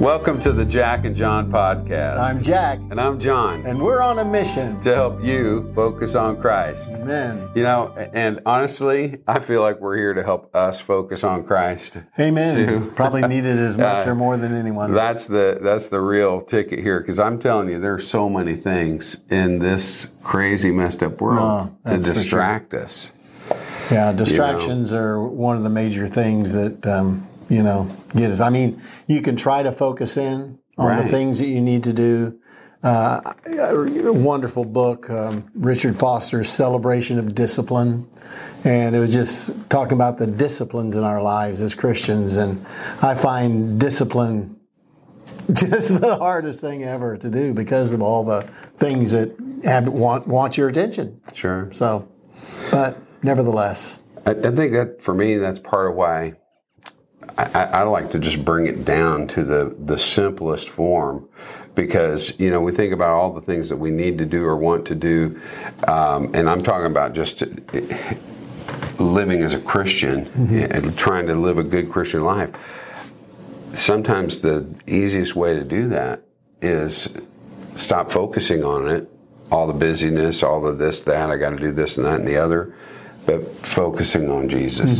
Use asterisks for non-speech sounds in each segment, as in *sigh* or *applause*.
Welcome to the Jack and John podcast. I'm Jack, and I'm John, and we're on a mission to help you focus on Christ. Amen. You know, and honestly, I feel like we're here to help us focus on Christ. Amen. too. *laughs* Probably needed as much Uh, or more than anyone. That's the that's the real ticket here because I'm telling you, there are so many things in this crazy messed up world No, to distract us. yeah, distractions are one of the major things that um, you know get us. I mean, you can try to focus in on Right. the things that you need to do. Uh, a wonderful book, um, Richard Foster's Celebration of Discipline. And it was just talking about the disciplines in our lives as Christians. And I find discipline just *laughs* the hardest thing ever to do because of all the things that have, want, want your attention. Sure. So, but nevertheless, I, I think that for me, that's part of why I, I, like to just bring it down to the, the simplest form because, you know, we think about all the things that we need to do or want to do. Um, and I'm talking about just living as a Christian and trying to live a good Christian life. Sometimes the easiest way to do that is stop focusing on it, all the busyness, all the this, that, I got to do this and that and the other, but focusing on Jesus.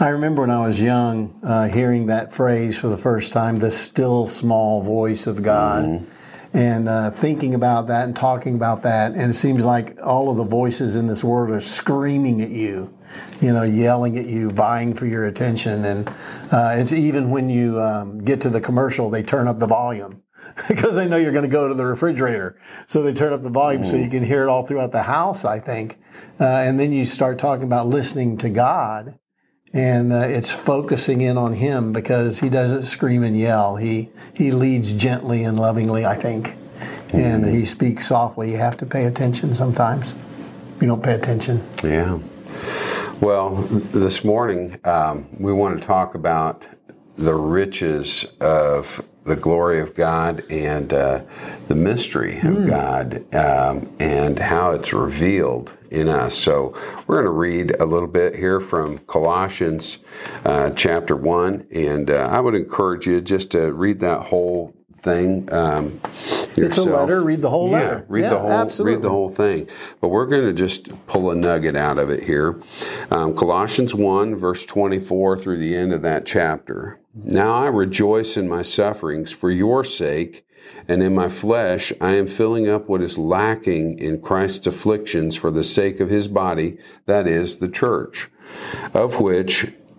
I remember when I was young uh, hearing that phrase for the first time, the still small voice of God. And uh, thinking about that and talking about that, and it seems like all of the voices in this world are screaming at you, you know, yelling at you, vying for your attention. And uh, it's even when you um, get to the commercial, they turn up the volume *laughs* because they know you're going to go to the refrigerator. So they turn up the volume so you can hear it all throughout the house, I think. Uh, and then you start talking about listening to God and uh, it's focusing in on him because he doesn't scream and yell. He he leads gently and lovingly, I think, and he speaks softly. You have to pay attention sometimes. You don't pay attention. Yeah. Well, this morning um, we want to talk about the riches of the glory of God and uh, the mystery of God um, and how it's revealed in us. So we're going to read a little bit here from Colossians uh, chapter 1. And uh, I would encourage you just to read that whole thing um, It's a letter. Read the whole Yeah, letter. read Yeah, the whole absolutely. read the whole thing. But we're going to just pull a nugget out of it here. Um, Colossians 1, verse 24 through the end of that chapter. Now I rejoice in my sufferings for your sake, and in my flesh I am filling up what is lacking in Christ's afflictions for the sake of his body, that is, the church, of which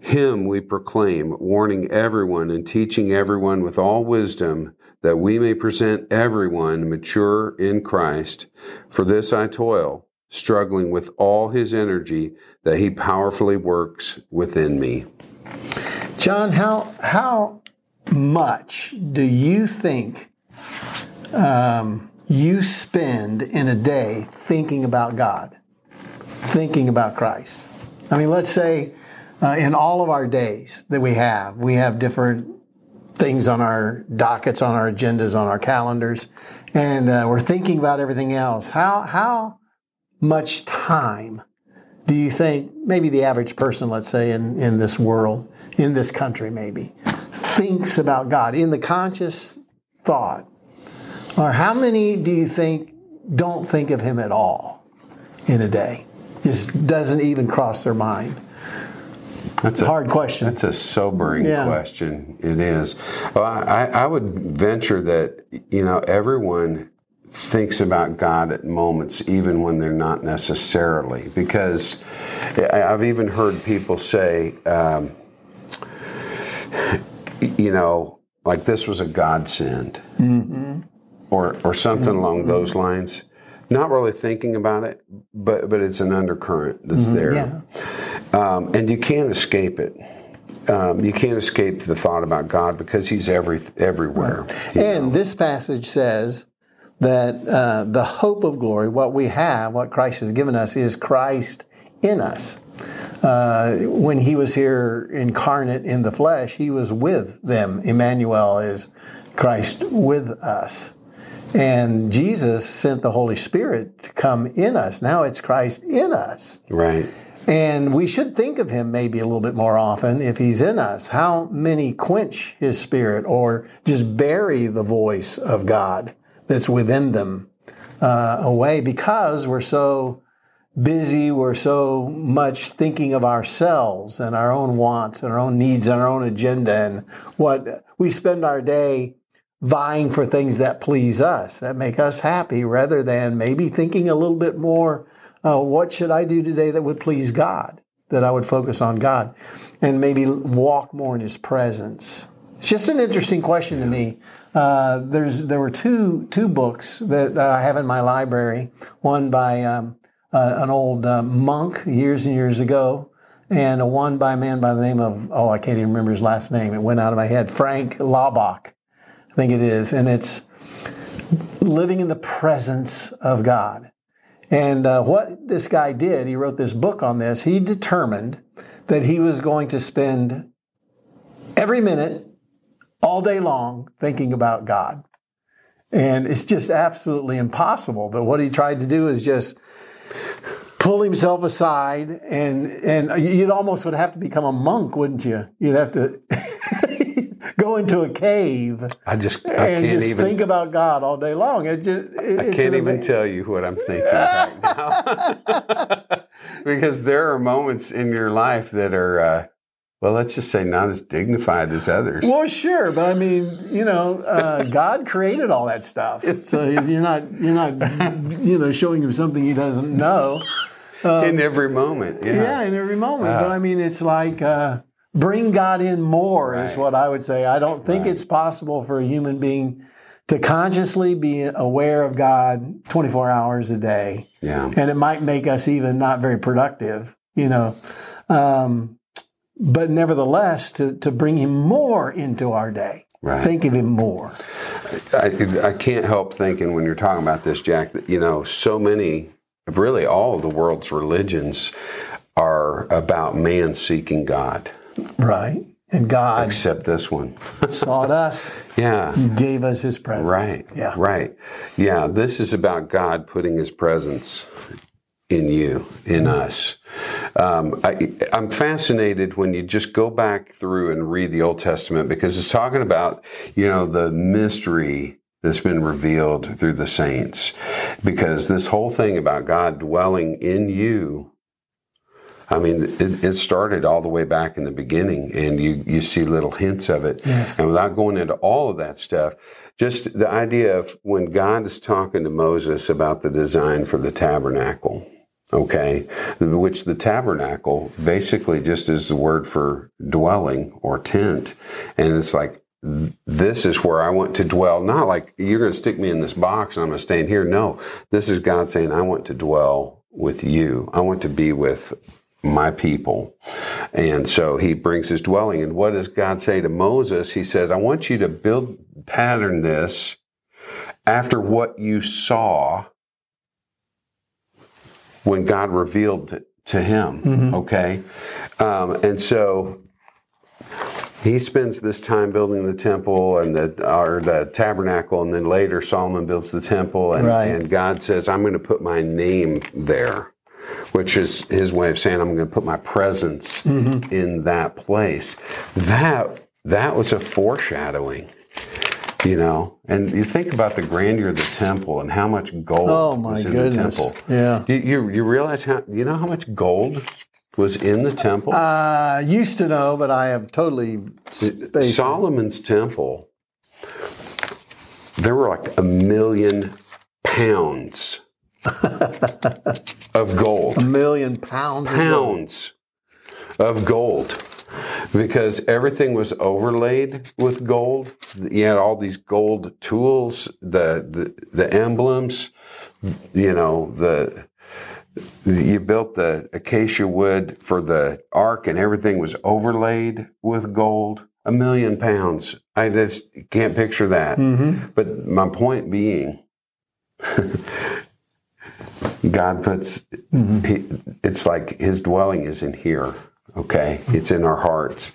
Him we proclaim, warning everyone and teaching everyone with all wisdom, that we may present everyone mature in Christ. For this I toil, struggling with all his energy that he powerfully works within me. John, how how much do you think um, you spend in a day thinking about God, thinking about Christ? I mean, let's say uh, in all of our days that we have, we have different things on our dockets, on our agendas, on our calendars, and uh, we're thinking about everything else. How how much time do you think maybe the average person, let's say in, in this world, in this country maybe, thinks about God in the conscious thought? Or how many do you think don't think of Him at all in a day? Just doesn't even cross their mind. That's a Hard question. That's a sobering Yeah. question. It is. Well, I, I would venture that you know everyone thinks about God at moments, even when they're not necessarily. Because I've even heard people say, um, you know, like this was a godsend, mm-hmm. or or something mm-hmm. along those lines. Not really thinking about it, but but it's an undercurrent that's mm-hmm. there Yeah. Um, and you can't escape it. um, you can't escape the thought about God because He's every everywhere. you And know. this passage says that uh, the hope of glory, what we have, what Christ has given us, is Christ in us. Uh, when he was here incarnate in the flesh, he was with them. Emmanuel is Christ with us. And Jesus sent the Holy Spirit to come in us. Now it's Christ in us. right. And we should think of him maybe a little bit more often if he's in us. How many quench his spirit or just bury the voice of God that's within them uh, away because we're so busy, we're so much thinking of ourselves and our own wants and our own needs and our own agenda and what we spend our day vying for things that please us, that make us happy, rather than maybe thinking a little bit more, uh, what should I do today that would please God? That I would focus on God and maybe walk more in His presence. It's just an interesting question to me. Uh, there's there were two two books that, that I have in my library. One by um, uh, an old uh, monk years and years ago, and a one by a man by the name of oh I can't even remember his last name. It went out of my head. Frank Laubach, I think it is, and it's living in the presence of God. And uh, what this guy did, he wrote this book on this. He determined that he was going to spend every minute, all day long, thinking about God. And it's just absolutely impossible. But what he tried to do is just pull himself aside and and you'd almost would have to become a monk wouldn't you you'd have to *laughs* go into a cave I just I and can't just even think about god all day long it just it, I can't even tell you what I'm thinking right *laughs* now. *laughs* because there are moments in your life that are, uh, well, let's just say not as dignified as others. Well, sure, but I mean, you know, uh, *laughs* God created all that stuff, so you're not you're not you know showing him something he doesn't know. in every moment. Yeah. Yeah, in every moment. but I mean, it's like uh, bring God in more is what I would say. I don't think Right. it's possible for a human being to consciously be aware of God 24 hours a day. Yeah. and it might make us even not very productive, you know. Um, but nevertheless, to, to bring him more into our day, Right. think of him more. I, I can't help thinking when you're talking about this, Jack, that, you know, so many, really all of the world's religions are about man seeking God, Right. And God except this one. *laughs* sought us, Yeah. gave us his presence. Right. Yeah. Right. Yeah. This is about God putting His presence in you, in us. Um, I, I'm fascinated when you just go back through and read the Old Testament because it's talking about, you know, the mystery that's been revealed through the saints. Because this whole thing about God dwelling in you I mean, it, it started all the way back in the beginning, and you, you see little hints of it. Yes. And without going into all of that stuff, just the idea of when God is talking to Moses about the design for the tabernacle, okay, which the tabernacle basically just is the word for dwelling or tent. And it's like, this is where I want to dwell. Not like you're going to stick me in this box and I'm going to stay in here. No, this is God saying, I want to dwell with you. I want to be with my people. And so he brings his dwelling. And what does God say to Moses? He says, I want you to build, pattern this after what you saw when God revealed it to him. Okay. Um, and so he spends this time building the temple and the or the tabernacle, and then later Solomon builds the temple, and, Right. and God says, "I'm going to put my name there," which is his way of saying, "I'm going to put my presence mm-hmm. in that place." That that was a foreshadowing, you know. And you think about the grandeur of the temple and how much gold Oh, was in goodness. the temple. Yeah. You, you you realize how you know how much gold was in the temple? I used to know, but I have totally spaced. Solomon's temple, there were like a million pounds *laughs* of a gold. million pounds. of gold. Pounds of gold. Because everything was overlaid with gold. You had all these gold tools, the, the, the emblems, you know, the, you built the acacia wood for the ark and everything was overlaid with gold a million pounds i just can't picture that Mm-hmm. but my point being *laughs* god puts Mm-hmm. he, it's like his dwelling is in here okay it's in our hearts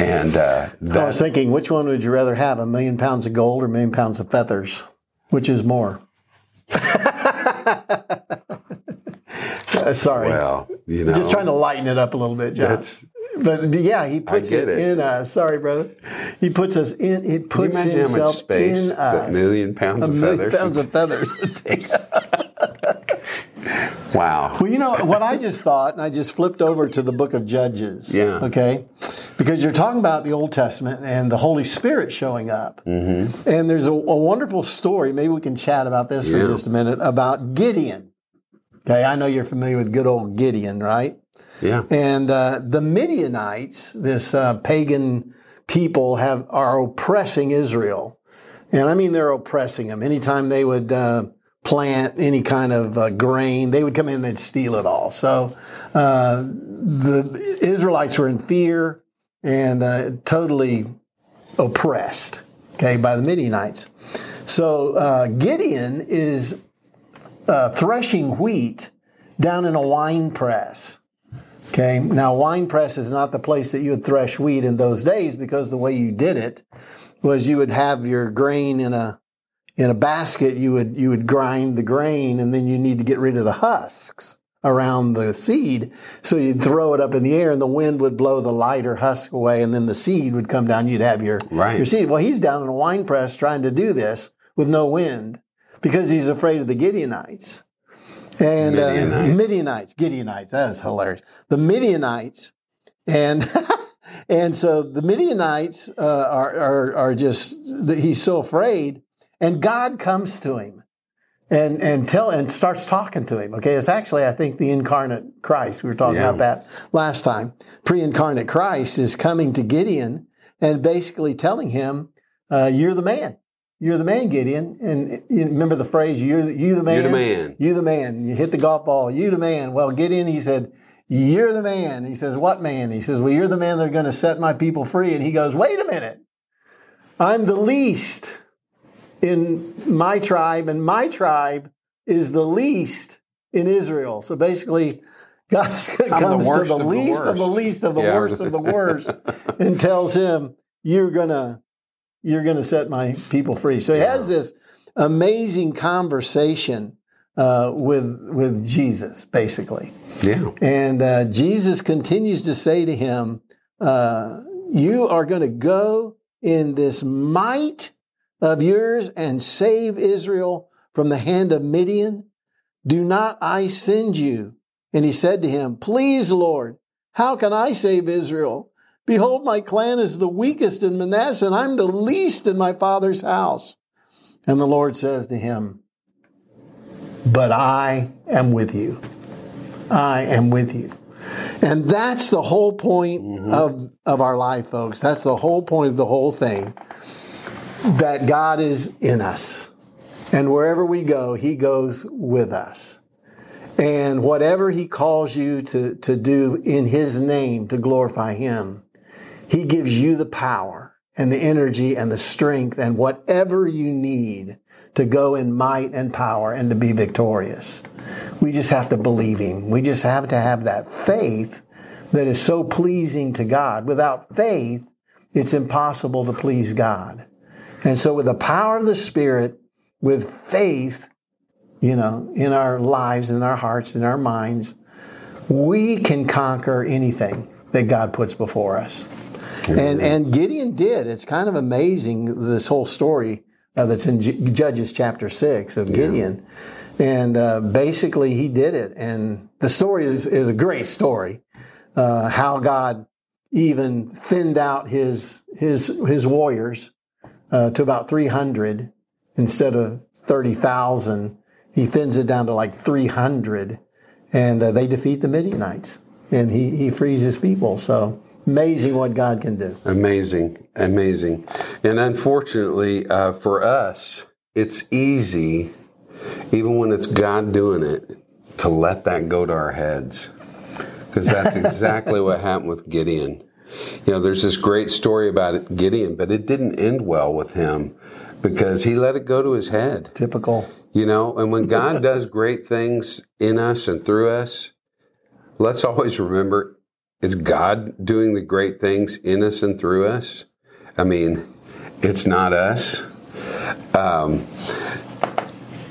and uh, I was thinking, which one would you rather have, a million pounds of gold or a million pounds of feathers? Which is more? Uh, *laughs* sorry. well you know Just trying to lighten it up a little bit, John. But yeah, he puts it, it. in us. Sorry, brother. He puts us in. You puts imagine how much himself in a million pounds A of million feathers pounds of feathers. *laughs* wow Well, you know what I just thought, and I just flipped over to the book of Judges. Yeah. Okay. Because you're talking about the Old Testament and the Holy Spirit showing up. Mm-hmm. And there's a, a wonderful story. Maybe we can chat about this for just a minute about Gideon. Okay. I know you're familiar with good old Gideon, right? yeah And uh, the Midianites, this uh, pagan people, have are oppressing Israel, and I mean they're oppressing them. Anytime they would uh, plant any kind of uh, grain, they would come in and steal it all. So uh, the Israelites were in fear and uh, totally oppressed, okay, by the Midianites. So uh, Gideon is uh, threshing wheat down in a wine press. Okay. Now, wine press is not the place that you would thresh wheat in those days because the way you did it was you would have your grain in a in a basket. You would you would grind the grain, and then you need to get rid of the husks around the seed. So you'd throw it up in the air, and the wind would blow the lighter husk away, and then the seed would come down. You'd have your Right. your seed. Well, he's down in a wine press trying to do this with no wind because he's afraid of the Gideonites. And uh, Midianites. Midianites, Gideonites, that is hilarious. The Midianites, and *laughs* and so the Midianites uh, are, are are just he's so afraid, and God comes to him, and and tell and starts talking to him. Okay, it's actually I think the incarnate Christ. We were talking Yeah. about that last time. Pre-incarnate Christ is coming to Gideon and basically telling him, uh, "You're the man." You're the man, Gideon. And you remember the phrase, you're the, you the man. You're the man. You the man. You hit the golf ball. You the man. Well, Gideon, he said, You're the man. He says, What man? He says, Well, you're the man that are going to set my people free. And he goes, Wait a minute. I'm the least in my tribe, and my tribe is the least in Israel. So basically, *laughs* God I'm the comes to the of the least of the least of the Yeah. worst of the worst *laughs* and tells him, You're gonna you're gonna set my people free. So he has this amazing conversation uh, with with Jesus, basically. Yeah. And uh, Jesus continues to say to him, uh, You are going to go in this might of yours and save Israel from the hand of Midian. Do not I send you? And he said to him, Please, Lord, how can I save Israel? Behold, my clan is the weakest in Manasseh, and I'm the least in my father's house. And the Lord says to him, But I am with you. I am with you. And that's the whole point mm-hmm. of, of our life, folks. That's the whole point of the whole thing that God is in us. And wherever we go, He goes with us. And whatever He calls you to, to do in His name to glorify Him, He gives you the power and the energy and the strength and whatever you need to go in might and power and to be victorious. We just have to believe Him. We just have to have that faith that is so pleasing to God. Without faith, it's impossible to please God. And so, with the power of the Spirit, with faith, you know, in our lives, in our hearts, in our minds, we can conquer anything that God puts before us. And and Gideon did. It's kind of amazing this whole story uh, that's in J- Judges chapter six of Gideon, and uh, basically he did it. And the story is is a great story. Uh, how God even thinned out his his his warriors uh, to about three hundred instead of thirty thousand. He thins it down to like three hundred, and uh, they defeat the Midianites, and he he frees his people. So amazing what God can do. Amazing, amazing. And unfortunately uh, for us, it's easy, even when it's God doing it, to let that go to our heads. Because that's *laughs* exactly what happened with Gideon. You know, there's this great story about Gideon, but it didn't end well with him because he let it go to his head. Typical. You know, and when God *laughs* does great things in us and through us, let's always remember is God doing the great things in us and through us? I mean, it's not us. Um,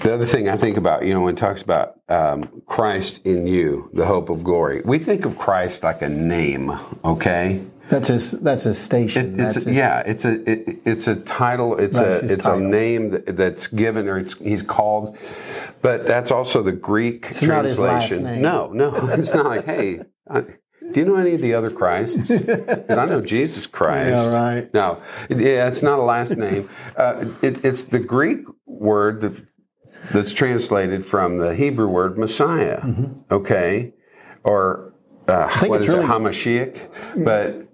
the other thing I think about, you know, when it talks about um, Christ in you, the hope of glory, we think of Christ like a name, okay? That's his. That's his station. It, it's that's a, his, yeah, it's a it, it's a title. It's a it's a name that, that's given or it's he's called, but that's also the Greek It's not his last translation. name. No, no, *laughs* it's not like hey. I, do you know any of the other Christs? *laughs* Because I know Jesus Christ. Yeah, right. No, yeah, it's not a last name. Uh, it, it's the Greek word that, that's translated from the Hebrew word Messiah. Okay, or uh, Mm-hmm. what is really- it, Hamashiach? But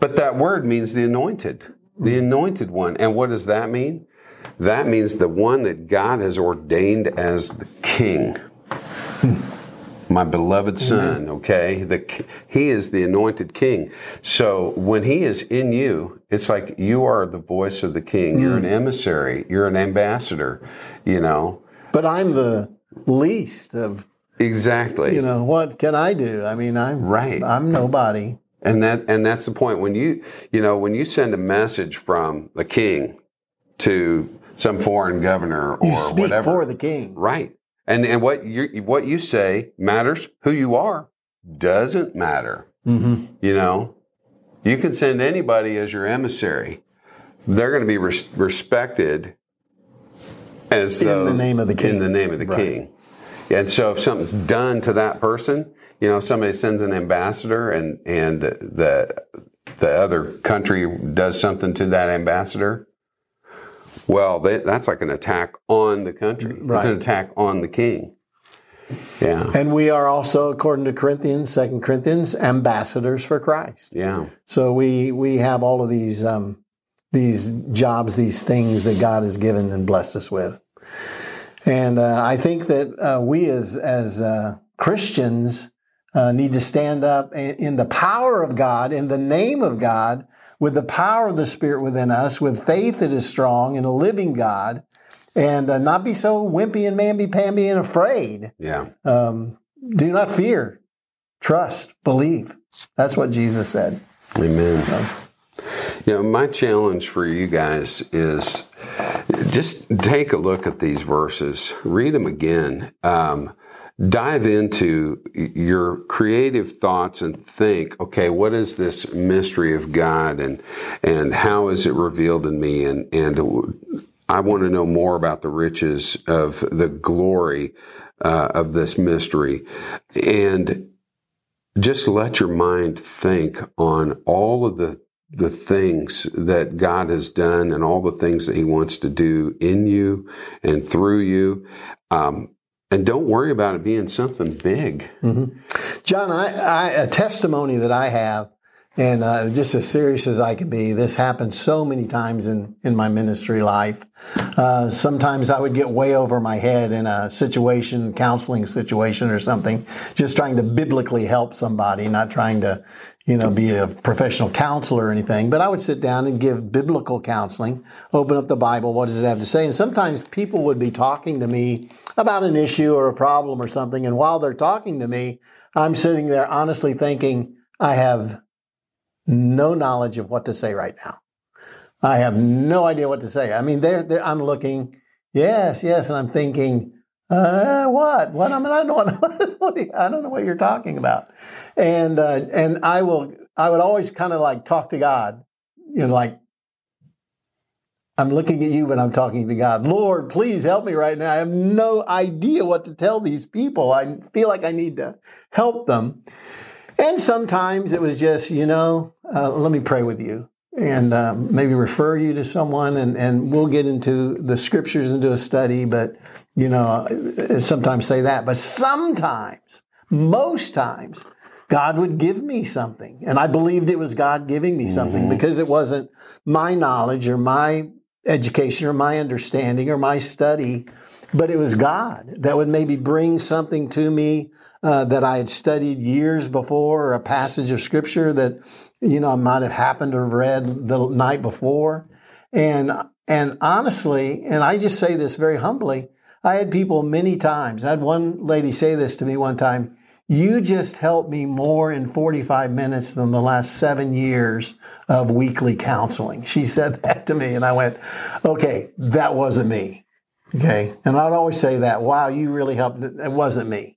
but that word means the anointed, the anointed one. And what does that mean? That means the one that God has ordained as the king. My beloved son, okay? The, he is the anointed king. So when he is in you, it's like you are the voice of the king. You're an emissary. You're an ambassador, you know? But I'm the least of. Exactly. You know what can I do? I mean, I'm Right. I'm nobody. And that and that's the point when you you know when you send a message from the king to some foreign governor or You speak whatever, for the king. right? And and what you what you say matters. Who you are doesn't matter. Mm-hmm. You know, you can send anybody as your emissary. They're going to be res- respected as In though- the name of the king. In the name of the Right. king. And so if something's done to that person, you know, somebody sends an ambassador and and the the, the other country does something to that ambassador, well, they, that's like an attack on the country. It's an attack on the king. Yeah. And we are also, according to Corinthians, Second Corinthians, ambassadors for Christ. Yeah. So we we have all of these um, these jobs, these things that God has given and blessed us with. And uh, I think that uh, we as as uh, Christians uh, need to stand up in, the power of God, in the name of God, with the power of the Spirit within us, with faith that is strong in a living God, and uh, not be so wimpy and mamby-pamby and afraid. Yeah. Um, do not fear, trust, believe. That's what Jesus said. Amen. You know, my challenge for you guys is just take a look at these verses, read them again, um, dive into your creative thoughts and think, okay, what is this mystery of God and and how is it revealed in me? And and I want to know more about the riches of the glory uh, of this mystery. And just let your mind think on all of the the things that God has done and all the things that He wants to do in you and through you. Um, and don't worry about it being something big. John, I, I, a testimony that I have, and uh, just as serious as I can be, this happened so many times in, in my ministry life. Uh, sometimes I would get way over my head in a situation, counseling situation or something, just trying to biblically help somebody, not trying to, you know, be a professional counselor or anything. But I would sit down and give biblical counseling, open up the Bible, what does it have to say? And sometimes people would be talking to me about an issue or a problem or something. And while they're talking to me, I'm sitting there honestly thinking, I have no knowledge of what to say right now. I have no idea what to say. I mean, they're, they're, I'm looking, yes, yes, and I'm thinking, uh, what? What? I mean, I don't, *laughs* what you- I don't know what you're talking about. And uh, and I will, I would always kind of like talk to God, you know, like I'm looking at you, but I'm talking to God. Lord, please help me right now. I have no idea what to tell these people. I feel like I need to help them. And sometimes it was just, you know, uh, let me pray with you and um, maybe refer you to someone and, and we'll get into the scriptures and do a study. But, you know, uh, sometimes say that. But sometimes, most times, God would give me something. And I believed it was God giving me something because it wasn't my knowledge or my education or my understanding or my study but it was God that would maybe bring something to me uh, that I had studied years before, or a passage of scripture that you know I might have happened to have read the night before, and and honestly, and I just say this very humbly, I had people many times. I had one lady say this to me one time. You just helped me more in 45 minutes than the last seven years of weekly counseling. She *laughs* said that to me, and I went, okay, that wasn't me. Okay. And I'd always say that, wow, you really helped. It wasn't me.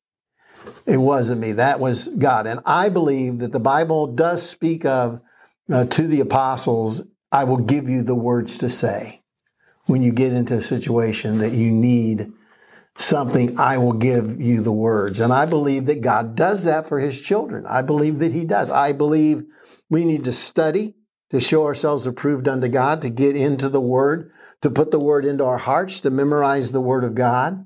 It wasn't me. That was God. And I believe that the Bible does speak of uh, to the apostles, I will give you the words to say. When you get into a situation that you need something, I will give you the words. And I believe that God does that for his children. I believe that he does. I believe we need to study to show ourselves approved unto God, to get into the word, to put the word into our hearts, to memorize the word of God.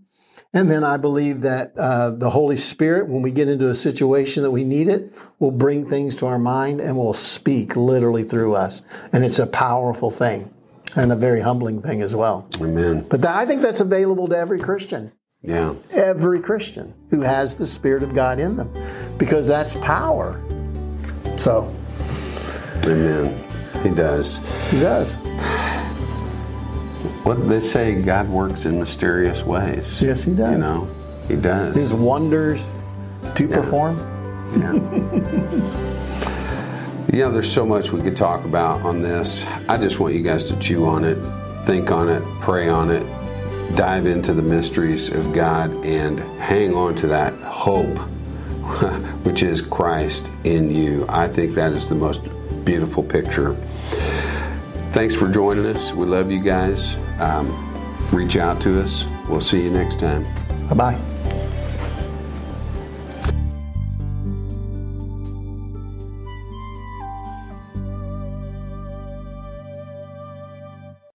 And then I believe that uh, the Holy Spirit, when we get into a situation that we need it, will bring things to our mind and will speak literally through us. And it's a powerful thing and a very humbling thing as well. Amen. But I think that's available to every Christian. Yeah. Every Christian who has the Spirit of God in them, because that's power. So. Amen. He does. He does. What they say, God works in mysterious ways. Yes, He does. You know, He does. His wonders to yeah. perform. Yeah. you know, there's so much we could talk about on this. I just want you guys to chew on it, think on it, pray on it, dive into the mysteries of God, and hang on to that hope, *laughs* which is Christ in you. I think that is the most beautiful picture. Thanks for joining us. We love you guys. Um, reach out to us. We'll see you next time. Bye bye.